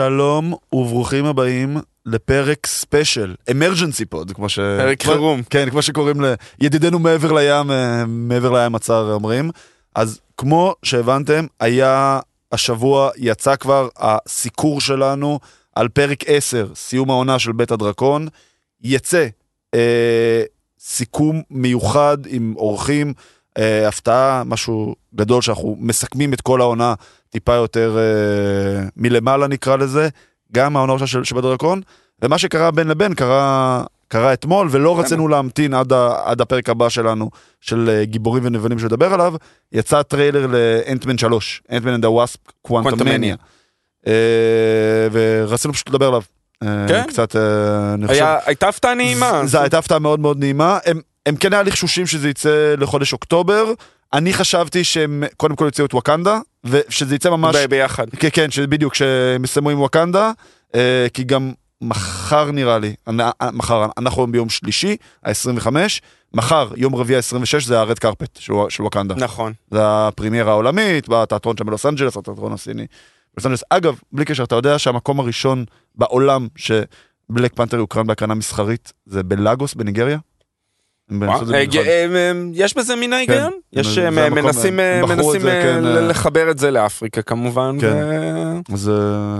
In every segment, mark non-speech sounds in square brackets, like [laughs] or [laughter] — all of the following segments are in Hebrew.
שלום וברוכים הבאים לפרק ספיישל, emergency פוד, כמו ש... פרק כמו- חירום. כן, כמו שקוראים לידידינו מעבר לים, אה, מעבר לים הצר אומרים. אז כמו שהבנתם, היה השבוע, יצא כבר הסיקור שלנו על פרק 10, סיום העונה של בית הדרקון. יצא אה, סיכום מיוחד עם אורחים, אה, הפתעה, משהו גדול שאנחנו מסכמים את כל העונה טיפה יותר אה, מלמעלה נקרא לזה, גם העונה בית הדרקון, ומה שקרה בין לבין קרה, קרה אתמול, ולא רצינו להמתין עד, ה, עד הפרק הבא שלנו, של אה, גיבורים ונבלים שנדבר עליו, יצא טריילר לאנטמן 3, אנטמן and the Wasp קוואנטומניה. אה, ורצינו פשוט לדבר עליו. אה, כן. קצת, אני חושב... היה- הייתה הפתעה נעימה. זו הייתה הפתעה מאוד מאוד נעימה. הם, הם כן היה לחשושים שזה יצא לחודש אוקטובר. אני חשבתי שהם קודם כל יוציאו את וואקנדה, ושזה יצא ממש... ביחד. כן, כן, שבדיוק, שהם יסיימו עם וואקנדה, אה, כי גם מחר נראה לי, אה, מחר, אנחנו ביום שלישי, ה-25, מחר, יום רביעי ה-26, זה הרד קרפט של, של וואקנדה. נכון. זה הפרימיירה העולמית, בתיאטרון שם בלוס אנג'לס, התיאטרון הסיני. אנג'לס. אגב, בלי קשר, אתה יודע שהמקום הראשון בעולם שבלק פנתר יוקרן בהקרנה מסחרית זה בלאגוס בניגריה? יש בזה מן ההיגיון? יש אה, מנסים אה, בחרו את מנסים זה, אה, כן, ל- אה. לחבר את זה לאפריקה כמובן. כן. אה,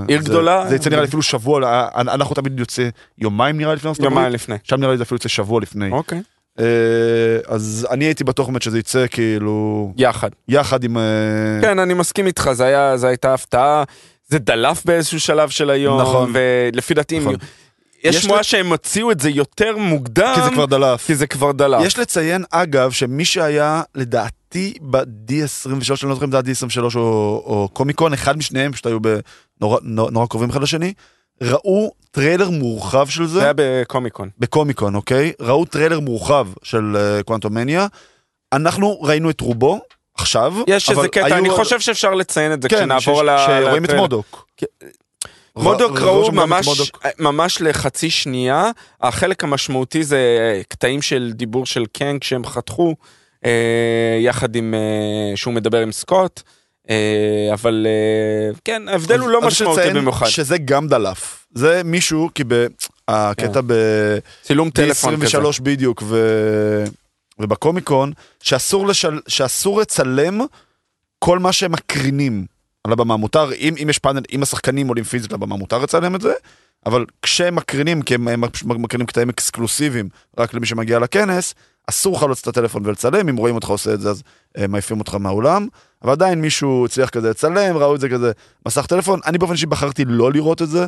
עיר זה- גדולה. זה יצא נראה לי אפילו שבוע, אה, אנחנו תמיד יוצא יומיים נראה לי לפני ארצות יומיים. לפני. שם נראה לי זה אפילו יוצא שבוע לפני. אוקיי. אה, אז אני הייתי בטוח באמת שזה יצא כאילו יחד. יחד עם... אה, כן, אני מסכים איתך, זה הייתה הפתעה. זה דלף באיזשהו שלב של היום. נכון. ולפי דעתי, נכון. יש שמועה ל- שהם הוציאו את זה יותר מוקדם. כי זה כבר דלף. כי זה כבר דלף. יש לציין אגב שמי שהיה לדעתי ב-D23, אני לא זוכר אם זה היה D23 או, או קומיקון, אחד משניהם פשוט היו בנורא נורא, קרובים אחד לשני, ראו טריילר מורחב של זה זה היה בקומיקון. בקומיקון, אוקיי? ראו טריילר מורחב של קוונטומניה, אנחנו ראינו את רובו עכשיו, יש איזה קטע, היו- אני חושב שאפשר לציין את זה כן, כשנעבור ש- ה... שרואים את. מודוק. כן. מודוק ראו את ממש, מודוק. ממש לחצי שנייה, החלק המשמעותי זה קטעים של דיבור של קנג שהם חתכו, אה, יחד עם, אה, שהוא מדבר עם סקוט, אה, אבל אה, כן, ההבדל הוא לא משמעותי במיוחד. שזה גם דלף. זה מישהו, כי הקטע ב... צילום טלפון כזה. D23 בדיוק, ו... ובקומיקון, שאסור, לשל... שאסור לצלם כל מה שהם מקרינים על הבמה. מותר, אם, אם יש פאנל, אם השחקנים עולים פיזית לבמה, מותר לצלם את זה, אבל כשהם מקרינים, כי הם, מקרינים קטעים אקסקלוסיביים רק למי שמגיע לכנס, אסור לך להוציא את הטלפון ולצלם, אם רואים אותך עושה את זה אז אה, מעיפים אותך מהאולם, אבל עדיין מישהו הצליח כזה לצלם, ראו את זה כזה מסך טלפון, אני באופן אישי בחרתי לא לראות את זה,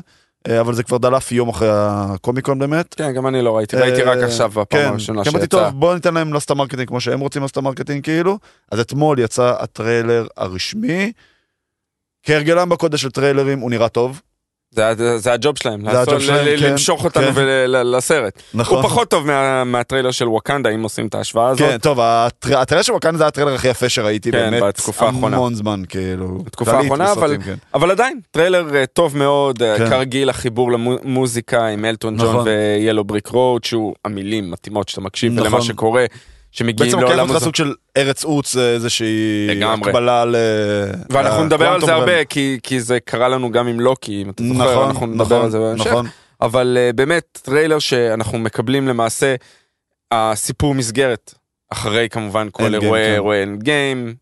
אה, אבל זה כבר דלף יום אחרי הקומיקון באמת. כן, גם אני לא ראיתי, ראיתי רק אה, עכשיו בפעם הראשונה כן, אמרתי, שיצא. טוב, בוא ניתן להם לעשות ה marketing כמו שהם רוצים לעשות ה marketing כאילו. אז אתמול יצא הטריילר הרשמי. כהרגלם בקודש של טריילרים הוא נראה טוב. זה ה- זה ה job שלהם, זה לעשות- ה job שלהם, ל- כן, למשוך אותנו כן. לסרט. נכון. הוא פחות טוב מה- מהטריילר של וואקנדה, אם עושים את ההשוואה הזאת. כן, טוב, הטר- הטריילר של וואקנדה זה הטריילר הכי יפה שראיתי כן, באמת. בתקופה האחרונה. המון זמן כאילו. בתקופה האחרונה, אבל- כן. אבל עדיין, טריילר אה, טוב מאוד, אה, כן. כרגיל החיבור למוזיקה עם אלטון ג'ון נכון. ו Yellow Brick Road, שהוא המילים מתאימות שאתה מקשיב נכון. ולמה שקורה, שמגיעים בעצם לוקח לעולם אותך הזה. סוג של ארץ עוץ, אה, איזושהי. הקבלה ל... ואנחנו נדבר על זה הרבה. כי, כי זה קרה לנו גם עם לוקי, אם אתה זוכר, נכון, אנחנו נדבר נכון, על זה בהמשך. נכון. אבל אה, באמת, טריילר שאנחנו מקבלים למעשה הסיפור מסגרת. אחרי כמובן כל אירועי כן. אירועי אנד גיים,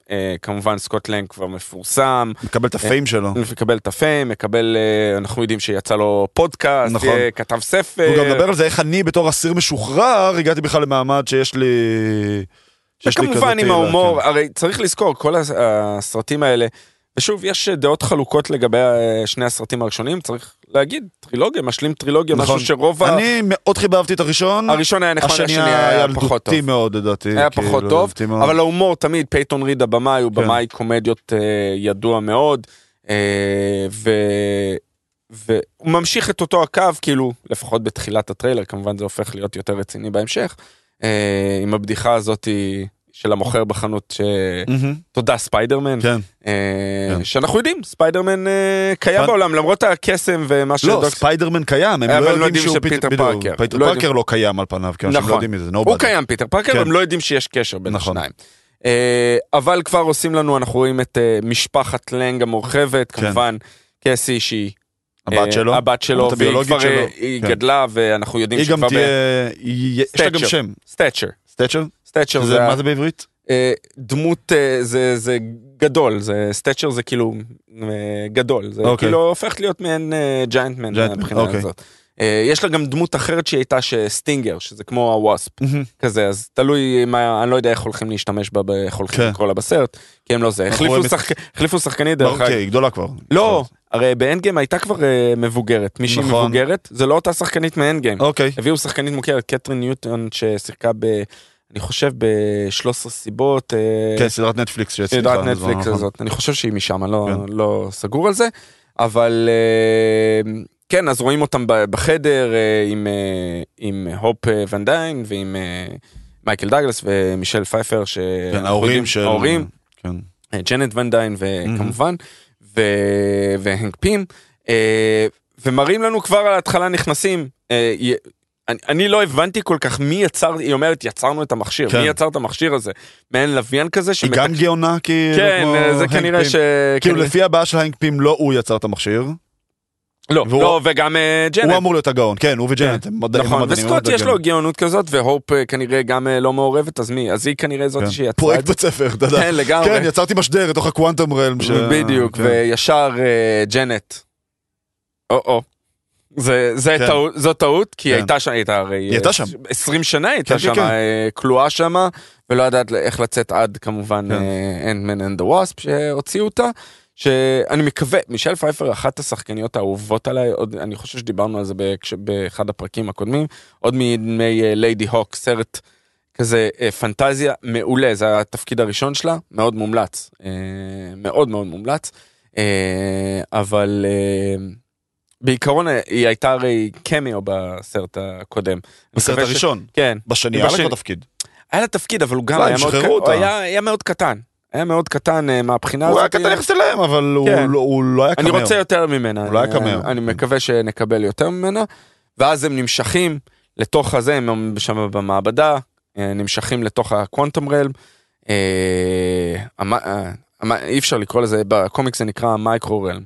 כמובן סקוט לנג כבר מפורסם, מקבל את ה fame שלו. מקבל את ה fame, מקבל, אה, אנחנו יודעים שיצא לו פודקאסט, נכון. אה, כתב ספר. הוא גם מדבר על זה איך אני בתור אסיר משוחרר הגעתי בכלל למעמד שיש לי... שיש לי וכמובן כזה עם ההומור, כן. הרי צריך לזכור, כל הס- הסרטים האלה, ושוב, יש דעות חלוקות לגבי אה, שני הסרטים הראשונים, צריך להגיד, טרילוגיה, משלים טרילוגיה, נכון. משהו שרוב ה... אני מאוד חיבבתי את הראשון, הראשון היה נחמד, השני השני היה פחות טוב. ילדותי מאוד לדעתי. היה כאילו, פחות טוב, מאוד. אבל ההומור תמיד, פייתון ריד הבמאי, הוא כן. במאי קומדיות אה, ידוע מאוד, אה, ו... והוא ממשיך את אותו הקו, כאילו, לפחות בתחילת הטריילר, כמובן זה הופך להיות יותר רציני בהמשך, אה, עם הבדיחה הזאת של המוכר בחנות, ש... תודה ספיידרמן, כן. אה, כן. שאנחנו יודעים, ספיידרמן אה, קיים בעולם, למרות הקסם ומה לא, שדוקס... ספיידרמן קיים, הם אבל לא לא יודעים שהוא בדיוק, פארקר. פיטר לא פארקר לא קיים על פניו, כי לא נכון. יודעים מזה, הוא. קיים פיטר פארקר, כן. הם לא יודעים שיש קשר בין נכון. השניים. אה, אבל כבר עושים לנו, אנחנו רואים את אה, משפחת לנג המורחבת, כן. כמובן, קסי שהיא הבת אה, שלו? הבת שלו, והיא כבר שלו. אה, היא כן. גדלה ואנחנו יודעים היא גם שכבר תהיה... יש לה גם. שם. ב Stature. Stature? Stature שזה- זה מה זה בעברית? אה, דמות אה, זה זה גדול זה Stature זה כאילו אה, גדול זה אוקיי. כאילו הופך להיות מעין Giant Man, מהבחינה אוקיי. הזאת. יש לה גם דמות אחרת שהיא הייתה Stinger שזה כמו ה Wasp כזה אז תלוי מה אני לא יודע איך הולכים להשתמש בה איך הולכים כן. לקרוא לה בסרט כי הם לא זה החליפו שחק- החליפו שחקנית דרך אוקיי, אגב. היא גדולה כבר. לא הרי באנד גיים הייתה כבר מבוגרת מישהי נכון. מבוגרת זה לא אותה שחקנית מאנד גיים. אוקיי. הביאו שחקנית מוכרת קטרין ניוטון ששיחקה ב... אני חושב ב-13 סיבות. אה, כן, סדרת נטפליקס שיצאה. סדרת נטפליקס. הזאת, אני חושב שהיא משם, אני לא, כן. לא סגור על זה, אבל אה, כן, אז רואים אותם בחדר אה, עם, הופ אה, ון דיין ועם מייקל דאגלס ומישל פייפר. כן, ההורים של... ההורים, כן. ג'נט ון דיין וכמובן. והנק פים, ומראים לנו כבר על ההתחלה נכנסים. אה, אני, אני לא הבנתי כל כך מי יצר, היא אומרת יצרנו את המכשיר, כן. מי יצר את המכשיר הזה? מעין לוויין כזה היא גם שמתק- גאונה כאילו כן, כמו אה, זה כנראה פים. ש... כאילו כנראה- לפי הבעיה של הנק פים לא הוא יצר את המכשיר. לא, והוא- לא, וגם אה, הוא ג'נט. אמור להיות הגאון. כן, הוא וג'נט. הם מדענים- נכון, מדענים, וסקוט יש לו. גאונות כזאת, והופ אה, כנראה גם אה, לא מעורבת, אז מי? אז היא כנראה זאת כן. שיצרה פרויקט את זה. בית ספר, אתה יודע. כן, לגמרי. כן, יצרתי משדר לתוך ה Quantum Realm. ש- בדיוק, כן. וישר אה, ג'נט. או-או. זה, זה כן. טעות, זו טעות, כי כן. הייתה שם, הייתה הרי... היא הייתה שם. 20 שנה היא כן, הייתה כן, שם, כן. אה, כלואה שם, ולא יודעת איך לצאת עד כמובן כן. Ant-Man and the Wasp שהוציאו אותה. שאני מקווה, מישל פייפר אחת השחקניות האהובות עליי, עוד, אני חושב שדיברנו על זה בהקש- באחד הפרקים הקודמים, עוד מימי ליידי הוק, סרט כזה אה, פנטזיה מעולה, זה התפקיד הראשון שלה, מאוד מומלץ, אה, מאוד מאוד מומלץ, אה, אבל אה, בעיקרון אה, היא הייתה הרי קמיו בסרט הקודם. אני בסרט מקווה ש- הראשון. כן, בשני היה לה תפקיד. היה לה תפקיד, אבל הוא גם לא, היה מאוד, הוא. היה, היה מאוד קטן, היה מאוד קטן אה, מהבחינה הוא היה הזאת. קטן יחסית אליהם, אבל הוא כן. לא- הוא לא היה אני קמאו. רוצה יותר ממנה, הוא לא היה אני- קמאו. אני מקווה שנקבל יותר ממנה, ואז הם נמשכים לתוך הזה, הם שם במעבדה, אה, נמשכים לתוך הקוונטום רלם. אה, אה, אי אפשר לקרוא לזה, בקומיקס זה נקרא מייקרו רלם,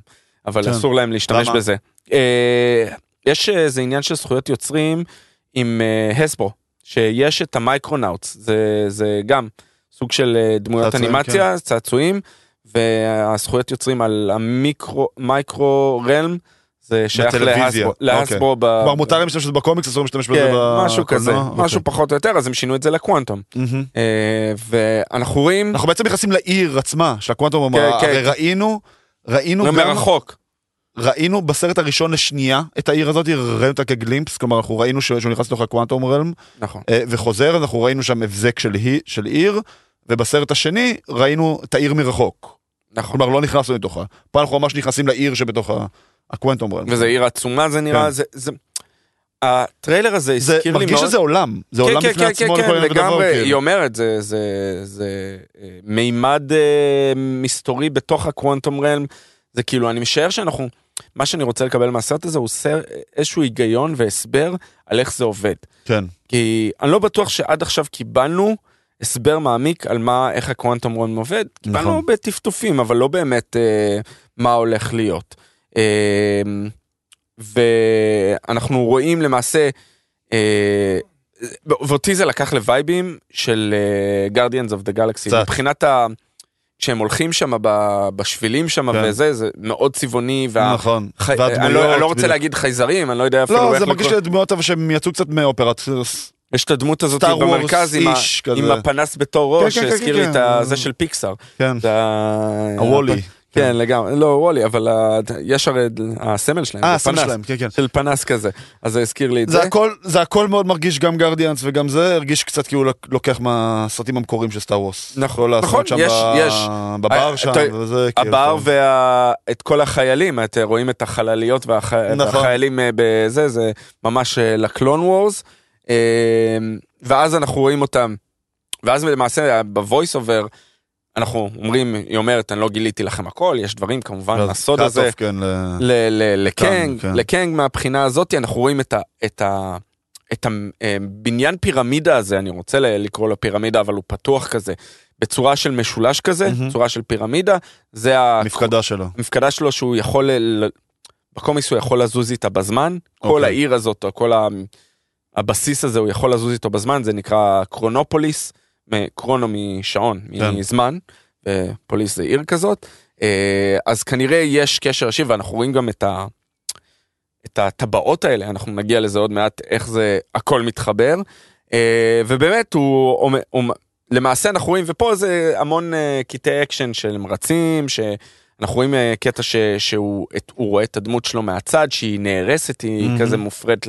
אבל כן. אסור להם להשתמש? בזה. אה, יש איזה עניין של זכויות יוצרים עם אה, הסברו, שיש את ה Micronauts, זה, זה גם סוג של אה, דמויות צעצועים, כן. אנימציה, צעצועים, והזכויות יוצרים על ה Micro, Realm, זה שייך בטלוויזיה, ל Hasbro, ל Hasbro ב... כלומר מותר להם להשתמש בזה בקומיקס, אסור להשתמש בזה כן, בקולנוע. משהו כזה, אוקיי. משהו פחות או יותר, אז הם שינו את זה. אה, ואנחנו רואים, אנחנו בעצם נכנסים לעיר עצמה של הקוונטום, כן, הרי כן. ראינו, ראינו גם, מרחוק, ראינו בסרט הראשון לשנייה את העיר הזאת, ראינו אותה כ glimpse, כלומר אנחנו ראינו שהוא נכנס לתוך ה Quantum Realm, נכון. אה, וחוזר, אנחנו ראינו שם הבזק של של עיר, ובסרט השני ראינו את העיר מרחוק. נכון. כלומר לא נכנסנו לתוכה. פה אנחנו ממש נכנסים לעיר שבתוך ה- הקוונטום רלם. וזה עיר עצומה זה נראה, כן. זה, זה, הטריילר הזה זה הזכיר לי מאוד. מרגיש שזה עולם, זה עולם כן, בפני כן, עצמו כן, לכל כן, לגמרי. היא אומרת, זה, זה, זה אה, מימד אה, מסתורי בתוך הקוונטום רלם, זה כאילו, אני משער שאנחנו, מה שאני רוצה לקבל מהסרט הזה הוא סר, איזשהו היגיון והסבר על איך זה עובד. כן, כי אני לא בטוח שעד עכשיו קיבלנו הסבר מעמיק על מה, איך הקוונטום רלם עובד, קיבלנו נכון. בטפטופים, אבל לא באמת אה, מה הולך להיות. אה, ואנחנו רואים למעשה, אה, ואותי זה לקח לווייבים של uh, Guardians of the Galaxy, קצת. מבחינת ה... כשהם הולכים שם בשבילים שם כן. וזה, זה מאוד צבעוני. וה... נכון. אני, והדמויות, לא, אני לא רוצה בדיוק. להגיד חייזרים, אני לא יודע אפילו לא, איך זה מרגיש לקרוא. לי דמויות אבל שהם יצאו קצת מאופרת. יש את הדמות הזאת במרכז עם, ה... עם הפנס בתור ראש, כן, כן, שהזכיר כן, לי את כן. ה- זה של פיקסאר. כן, הוולי. כן, לגמרי, לא וולי, אבל יש הרי הסמל שלהם, אה, הסמל שלהם, כן, כן. של פנס כזה, אז זה הזכיר לי את זה. זה הכל, מאוד מרגיש גם גרדיאנס וגם זה הרגיש קצת כאילו לוק- לוקח מהסרטים המקוריים של סטאר וורס. נכון, נכון, יש- ב- יש. בבר אה, שם וזה כאילו. הבר ואת כל החיילים, את רואים את החלליות והח- נכון. והחיילים אה, בזה, זה ממש אה, ל Clone Wars. ואז אנחנו רואים אותם, ואז למעשה ב voice over, אנחנו אומרים, היא אומרת, אני לא גיליתי לכם הכל, יש דברים כמובן, הסוד הזה. כן, לקנג, כן. לקנג מהבחינה הזאת אנחנו רואים את ה... את ה את הבניין פירמידה הזה, אני רוצה לקרוא לו פירמידה, אבל הוא פתוח כזה, בצורה של משולש כזה, מהמם. צורה של פירמידה, זה המפקדה שלו. המפקדה שלו שהוא יכול, בקומיקס הוא יכול לזוז איתה בזמן, כל אוקיי. העיר הזאת, כל ה- הבסיס הזה, הוא יכול לזוז איתו בזמן, זה נקרא קרונופוליס, קרונו משעון, כן. מזמן, ופוליס זה עיר כזאת, אה, אז כנראה יש קשר ישיר, ואנחנו רואים גם את ה... את הטבעות האלה, אנחנו נגיע לזה עוד מעט, איך זה הכל מתחבר. אה, ובאמת הוא, הוא, הוא למעשה אנחנו רואים, ופה זה המון אה, קטעי אקשן של רצים, שאנחנו רואים קטע ש, שהוא את, רואה את הדמות שלו מהצד, שהיא נהרסת, היא מהמם. כזה מופרית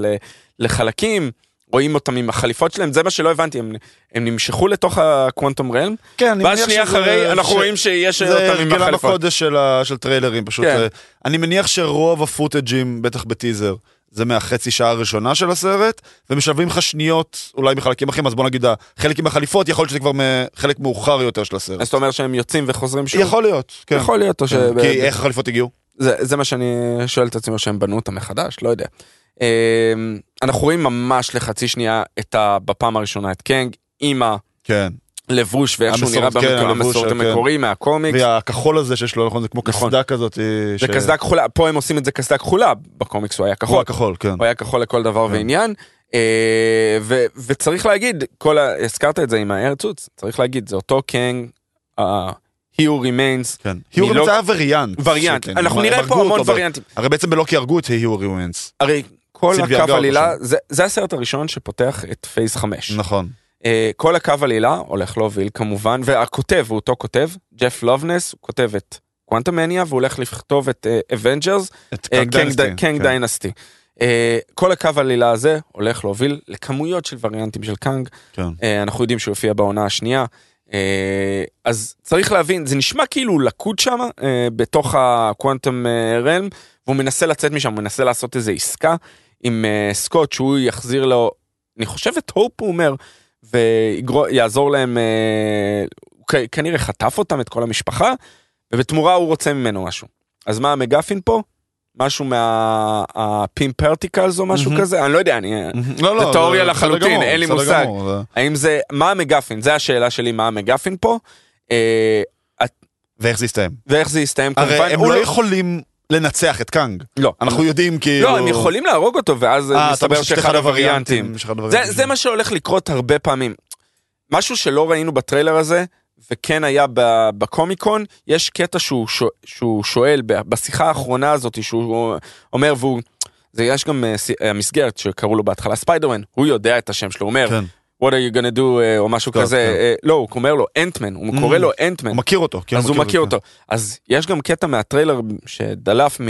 לחלקים. רואים אותם עם החליפות שלהם, זה מה שלא הבנתי, הם, הם נמשכו לתוך הקוונטום רלם, כן, ואז שנייה אחרי אנחנו ש- רואים שיש זה אותם עם הרגלם החליפות. הקודש של ה- של טריילרים פשוט. כן. אה, אני מניח שרוב הפוטג'ים, בטח בטיזר, זה מהחצי שעה הראשונה של הסרט, ומשלבים לך שניות אולי מחלקים אחרים, אז בוא נגיד החלק עם החליפות, יכול להיות שזה כבר חלק מאוחר יותר של הסרט. אז אתה אומר שהם יוצאים וחוזרים שוב? יכול להיות, כן. יכול להיות, או ש... כן. כי איך החליפות הגיעו? זה, זה מה שאני שואל את עצמי, או שהם בנו אותם מחדש, לא יודע. אמ, אנחנו רואים ממש לחצי שנייה את ה... בפעם הראשונה את קנג, עם כן. הלבוש ואיך שהוא נראה כן, במקור, הלבוש, המסורת כן. המקורי מהקומיקס. והכחול הזה שיש לו, נכון, זה כמו נכון. קסדה כזאת. אה, זה ש- קסדה כחולה, פה הם עושים את זה קסדה כחולה, בקומיקס הוא היה הוא כחול. הכחול, כן. הוא היה כחול לכל דבר כן. ועניין. אה, ו- וצריך להגיד, כל ה... הזכרת את זה עם הארצוץ, צריך להגיד, זה אותו קנג, ה- he who remains, כן. היורי מלוק- זה היה וריאנט. וריאנט, אנחנו נראה פה המון וריאנטים. הרי בעצם בלוקי הרגו את he who remains. הרי כל הקו עלילה. זה, הסרט הראשון שפותח את phase 5. נכון. אה, כל הקו עלילה הולך להוביל כמובן, והכותב הוא אותו כותב, ג'ף לבנס, הוא כותב את Quantumania, והוא הולך לכתוב את Avengers, Kang. Dynasty. כל הקו העלילה הזה הולך להוביל לכמויות של וריאנטים של קאנג, כן. אה, אנחנו יודעים שהוא יופיע בעונה השנייה. אה, אז צריך להבין, זה נשמע כאילו לכוד שם, אה, בתוך ה Quantum Realm, והוא מנסה לצאת משם, הוא מנסה לעשות איזה עסקה עם אה, סקוט, שהוא יחזיר לו, אני חושב את הופ הוא אומר, ויעזור להם, אה, הוא כנראה חטף אותם, את כל המשפחה, ובתמורה הוא רוצה ממנו משהו. אז מה ה MacGuffin פה? משהו מה Pym Particles או משהו. כזה? אני לא יודע, אני... לא, לא, זה תיאוריה לחלוטין, אין לי מושג. האם זה, מה ה MacGuffin? זה השאלה שלי, מה ה MacGuffin פה? אה, ואיך זה יסתיים? ואיך זה יסתיים כמובן? הרי הם הוא לא יכולים לנצח את קאנג. לא. אנחנו יודעים כאילו... לא, הם יכולים להרוג אותו, ואז אה, מסתבר שאחד הווריאנטים. זה מה שהולך לקרות הרבה פעמים. משהו שלא ראינו בטריילר הזה, וכן היה בקומיקון, יש קטע שהוא, שהוא שואל בשיחה האחרונה הזאת, שהוא אומר, והוא, זה יש גם אה, אה, מסגרת שקראו לו בהתחלה ספיידרמן, הוא יודע את השם שלו, הוא אומר, כן. what are you gonna do, אה, או משהו טוב, כזה, כן. לא, הוא אומר לו אנטמן, הוא Mm. קורא לו אנטמן. הוא מכיר אותו. כן, אז הוא מכיר אותו. אז יש גם קטע מהטריילר שדלף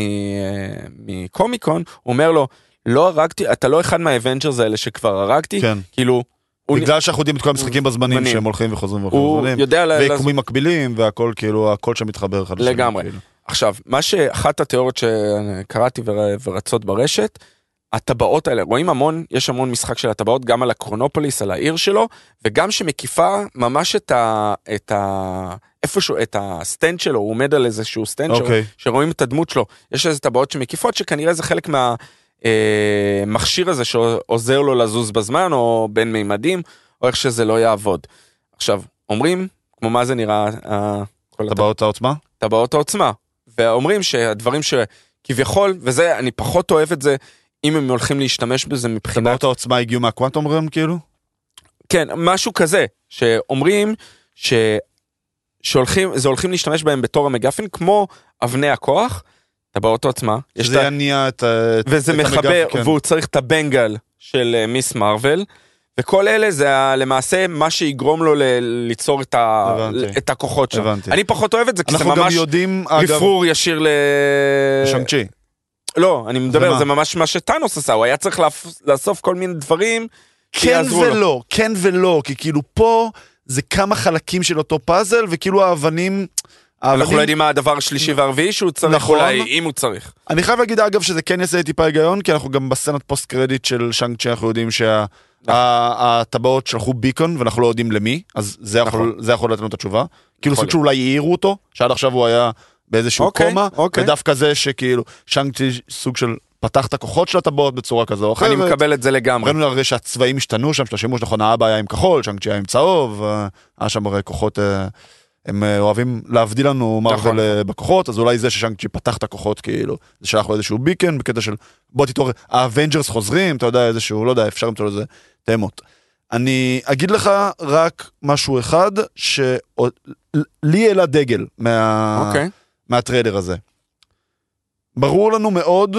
מקומיקון, הוא אומר לו, לא הרגתי, אתה לא אחד מה Avengers האלה שכבר הרגתי, כן. כאילו, בגלל שאנחנו יודעים את כל המשחקים בזמנים זמנים. שהם הולכים וחוזרים וחוזרים. ויקומים מקבילים והכל כאילו הכל שם מתחבר אחד לשני. לגמרי. כאילו. עכשיו, מה שאחת התיאוריות שקראתי ור- ורצות ברשת, הטבעות האלה, רואים המון, יש המון משחק של הטבעות, גם על הקרונופוליס, על העיר שלו, וגם שמקיפה ממש את ה... את ה... איפשהו, את הסטנד שלו, הוא עומד על איזשהו סטנד שלו, אוקיי. שרואים את הדמות שלו. יש איזה טבעות שמקיפות, שכנראה זה חלק מהמכשיר הזה שעוזר לו לזוז בזמן, או בין מימדים, או איך שזה לא יעבוד. עכשיו, אומרים, כמו מה זה נראה, טבעות העוצמה? טבעות העוצמה. ואומרים שהדברים שכביכול, וזה, אני פחות אוהב את זה, אם הם הולכים להשתמש בזה מבחינת... טבעות העוצמה הגיעו מהקוונטום רם כאילו? כן, משהו כזה, שאומרים ש... שהולכים, זה הולכים להשתמש בהם בתור המגפין, כמו אבני הכוח, טבעות העוצמה. יש שזה יניע את ה... וזה את מחבר, המגף, כן. והוא צריך את הבנגל של אה, מיס מרוויל. וכל אלה זה למעשה מה שיגרום לו ל- ליצור את, ה... הבנתי. את הכוחות שלו. הבנתי. אני פחות אוהב את זה, כי זה ממש יודעים, אגב, רפרור ישיר ל... בשאנג-צ'י. לא, אני מדבר, ומה? זה ממש מה שטאנוס עשה, הוא היה צריך לאסוף כל מיני דברים כן שיעזרו לו. ולא, כן ולא, כי כאילו פה זה כמה חלקים של אותו פאזל, וכאילו האבנים... אנחנו האבנים- לא יודעים מה הדבר השלישי והרביעי שהוא צריך, נכון. אולי, אם הוא צריך. אני חייב להגיד אגב שזה כן יעשה טיפה היגיון, כי אנחנו גם בסצנת פוסט קרדיט של שאנג צ'י אנחנו יודעים שהטבעות שלחו ביקון ואנחנו לא יודעים למי, אז זה יכול, נכון. לתת לנו את התשובה. כאילו סוג שאולי העירו אותו, שעד עכשיו הוא היה באיזשהו אוקיי, קומה, אוקיי. ודווקא זה שכאילו שאנג צ'י סוג של פתח את הכוחות של הטבעות בצורה כזו או אחרת. אני מקבל את זה לגמרי. ראינו הרי שהצבעים השתנו שם, של השימוש נכון, האבא היה עם כחול, שאנג צ'י היה עם צהוב, אה, היה שם הרי כוחות אה, הם אה, אוהבים להבדיל לנו נכון. מרוויל אה, בכוחות, אז אולי זה ששאנג צ'י פתח את הכוחות, כאילו, זה שלח לו איזשהו beacon, בקטע של בוא תתעורר, ה Avengers חוזרים, אתה יודע, איזשהו, לא יודע, אפשר למצוא לזה תמות. אני אגיד לך רק משהו אחד, שלי העלה דגל מה... אוקיי. מהטריילר הזה. ברור לנו מאוד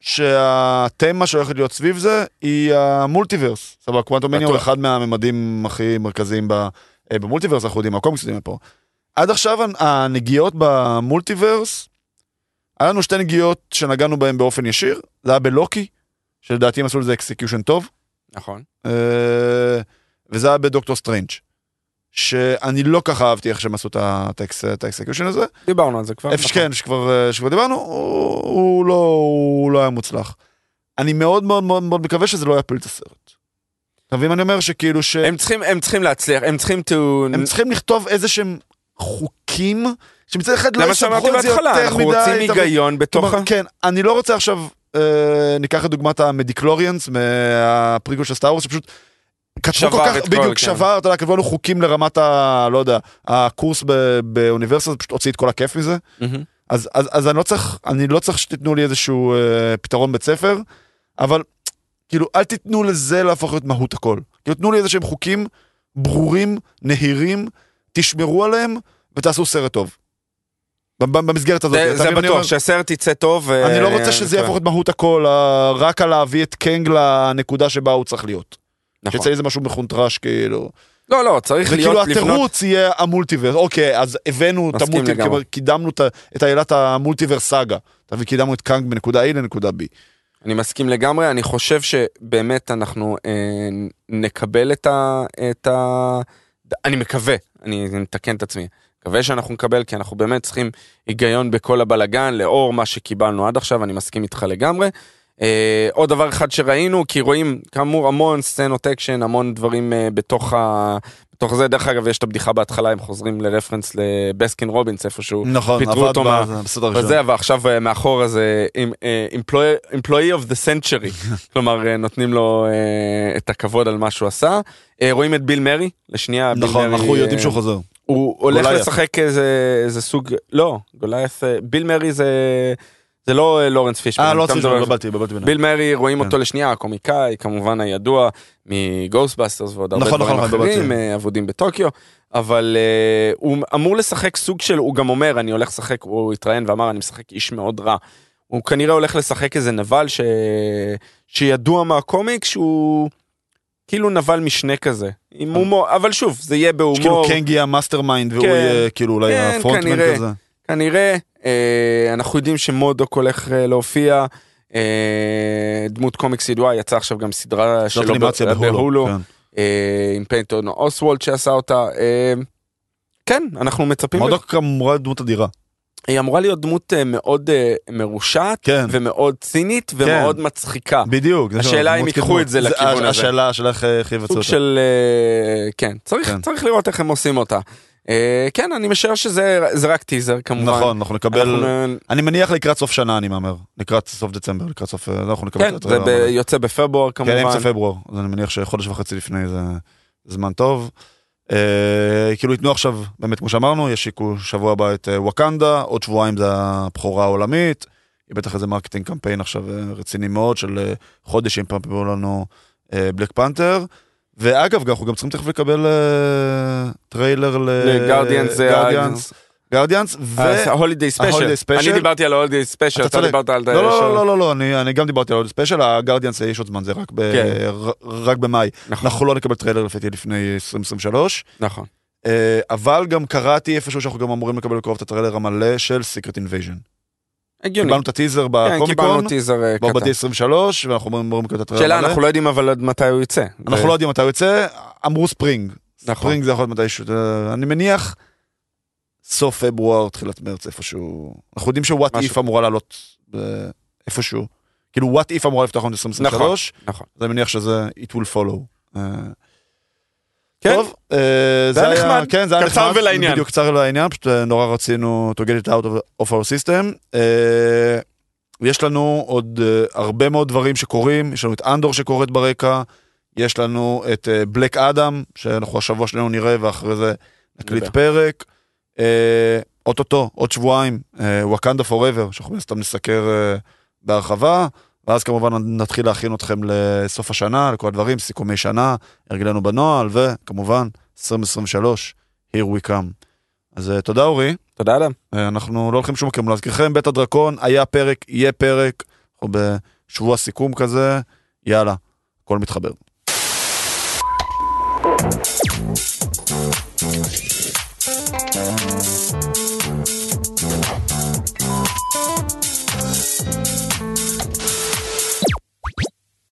שהתמה שהולכת להיות סביב זה היא ה multiverse. סבבה, Quantumania הוא. אחד מהממדים הכי מרכזיים ב- אה, ב multiverse, אנחנו יודעים מהקומיקס יודעים פה. עד עכשיו הנגיעות ב multiverse, היה לנו שתי נגיעות שנגענו בהן באופן ישיר, זה היה בלוקי, שלדעתי הם עשו לזה execution טוב, נכון. אה, וזה היה בדוקטור סטרנג'. שאני לא ככה אהבתי איך שהם עשו את ה execution הזה. דיברנו על זה כבר. איפה נכון. שכן, שכבר, אה, שכבר דיברנו, הוא, הוא, לא, הוא לא היה מוצלח. אני מאוד מאוד מאוד מאוד מקווה שזה לא יפיל את הסרט. אתה מבין מה אני אומר? שכאילו ש... הם צריכים, הם צריכים להצליח, הם צריכים to... הם צריכים לכתוב איזה שהם חוקים, שמצד אחד לא יסבכו את זה יותר מדי. אנחנו רוצים? היגיון בתוך ה... כן, אני לא רוצה עכשיו, אה, ניקח את דוגמת המדיקלוריאנס מהפריגול של סטאר וורס, שפשוט כתבו כל כך, את כל, בדיוק, כן. שבר, אתה יודע, כתבו לנו חוקים לרמת ה... לא יודע, הקורס ב- באוניברסיטה, זה פשוט הוציא את כל הכיף מזה. מהמם. אז, אז, אז אני לא צריך, אני לא צריך שתיתנו לי איזשהו אה, פתרון בית ספר, אבל כאילו, אל תיתנו לזה להפוך להיות מהות הכל. כאילו, תנו לי איזה שהם חוקים ברורים, נהירים, תשמרו עליהם ותעשו סרט טוב. במסגרת הזאת. זה- זה בטוח, אומר? שהסרט יצא טוב. ו- אני לא רוצה שזה כן. יהפוך את מהות הכל, אה, רק על להביא את קנג לנקודה שבה הוא צריך להיות. נכון. שיצא איזה משהו מחונטרש, כאילו. לא, לא, צריך וכאילו להיות, לבנות... התירוץ יהיה המולטיברס, אוקיי, אז הבאנו את המולטיברס, קידמנו את העלילת ה multiverse saga. אתה מבין, קידמנו את קאנג בנקודה A לנקודה B. אני מסכים לגמרי, אני חושב שבאמת אנחנו אה, נקבל את ה... את ה... אני מקווה, אני מתקן את עצמי, מקווה שאנחנו נקבל, כי אנחנו באמת צריכים היגיון בכל הבלגן, לאור מה שקיבלנו עד עכשיו, אני מסכים איתך לגמרי. אה, עוד דבר אחד שראינו, כי רואים כאמור המון סצנות אקשן, המון דברים אה, בתוך ה... בתוך זה, דרך אגב, יש את הבדיחה בהתחלה, הם חוזרים לרפרנס לבסקין רובינס איפשהו. נכון, פיטרו אותו מה- בסדר. וזה, ועכשיו אה, מאחורה זה עם- אה, employee- of the century, [laughs] כלומר אה, נותנים לו אה, את הכבוד על מה שהוא עשה. אה, רואים את ביל מרי, לשנייה, נכון, מרי, אנחנו יודעים אה, שהוא חוזר. הוא הולך. לשחק איזה איזה סוג, לא, גוליית', אה, ביל מרי זה זה לא אה, לורנס פישמן. אה, לא אתה רציתי, מדבר- בלבלתי, בלבלתי ביניהם. ביל מרי רואים כן. אותו לשנייה הקומיקאי כמובן הידוע מגוסטבאסטרס ועוד הרבה נכון, דברים נכון, נכון, אחרים. אה, אבודים בטוקיו אבל אה, הוא אמור לשחק סוג של הוא גם אומר אני הולך לשחק הוא התראיין ואמר אני משחק איש מאוד רע. הוא כנראה הולך לשחק איזה נבל ש... שידוע מהקומיק שהוא כאילו נבל משנה כזה עם הומור אבל שוב זה יהיה שכאילו בהומור קנג יהיה ה mastermind והוא כן. יהיה כאילו אולי כן, ה frontman. כזה. כנראה אה, אנחנו יודעים שמודוק הולך אה, להופיע. אה, דמות קומיקס ידועה יצא עכשיו גם סדרה שלו ב- בהולו. כן. אה, עם פיינטון אוסוולד שעשה אותה. אה, כן אנחנו מצפים, מודוק אמורה להיות דמות אדירה. היא אמורה להיות דמות אה, מאוד אה, מרושעת כן. ומאוד צינית ומאוד מצחיקה. בדיוק. השאלה אם ייקחו. את זה לכיוון הזה. השאלה השאלה איך יבצעו סוג אותה. של אה, כן צריך כן. צריך לראות איך הם עושים אותה. אה, כן אני משער שזה זה רק טיזר כמובן. נכון, אנחנו נקבל... אנחנו, אני מניח לקראת סוף שנה, אני מהמר. לקראת סוף דצמבר, לקראת סוף... אה, אנחנו נקבל כן את זה הטריילר ב- המלא. יוצא בפברואר כן, כמובן. אמצע פברואר, אז אני מניח שחודש וחצי לפני זה זמן טוב. אה, כאילו ייתנו עכשיו, באמת כמו שאמרנו, ישיקו שבוע הבא את ווקנדה, עוד שבועיים זה הבכורה העולמית. בטח איזה marketing קמפיין עכשיו רציני מאוד של חודש אם פעם יביאו לנו בלק פנתר. ואגב, אנחנו גם צריכים תכף לקבל אה, טריילר ל Guardians זה ל Guardians. Guardians, ו... ה Holiday Special. Special. אני דיברתי על ה Holiday Special, אתה. דיברת על... לא, לא, לא, לא, לא, לא, אני, גם דיברתי על עוד ספיישל, ה Guardians יש עוד זמן, זה רק, כן. במאי. נכון, אנחנו לא נקבל טריילר לפי לפני 2023, נכון. אה, אבל גם קראתי איפשהו שאנחנו גם אמורים לקבל בקרוב את הטריילר המלא של Secret Invasion. הגיוני. קיבלנו את הטיזר כן, קיבלנו בקומיקון, טיזר אה, קטן. ב-D23, ואנחנו אמורים אמורים לקבל את הטריילר שאלה. אנחנו לא יודעים אבל עד מתי הוא יצא. אנחנו לא יודעים מתי הוא יוצא, אמרו ספרינג. נכון. ספרינג זה יכול להיות מתישהו, אה, אני מניח סוף פברואר, תחילת מרץ איפשהו. אנחנו יודעים שוואט. איף אמורה לעלות אה, איפשהו. כאילו וואט איף אמורה לפתוח לנו 2023. נכון. אז אני מניח שזה it will follow. כן. טוב, אה, זה היה נחמד. כן, זה היה קצר נחמד, ולעניין. בדיוק קצר ולעניין, פשוט אה, נורא רצינו to get it out of, our system. אה, יש לנו עוד אה, הרבה מאוד דברים שקורים, יש לנו את אנדור שקורית ברקע, יש לנו את בלק אדם, שאנחנו השבוע שלנו נראה ואחרי זה נקליט. פרק. אוטוטו, עוד שבועיים, וואקנדה פוראבר, שאנחנו מן הסתם נסקר אה, בהרחבה, ואז כמובן נתחיל להכין אתכם לסוף השנה, לכל הדברים, סיכומי שנה, הרגלנו בנוהל, וכמובן, 2023, here we come. אז אה, תודה אורי. תודה אדם. אה, אנחנו לא הולכים לשום מקום, להזכירכם, בית הדרקון, היה פרק, יהיה פרק, אנחנו בשבוע סיכום כזה, יאללה, הכל מתחבר.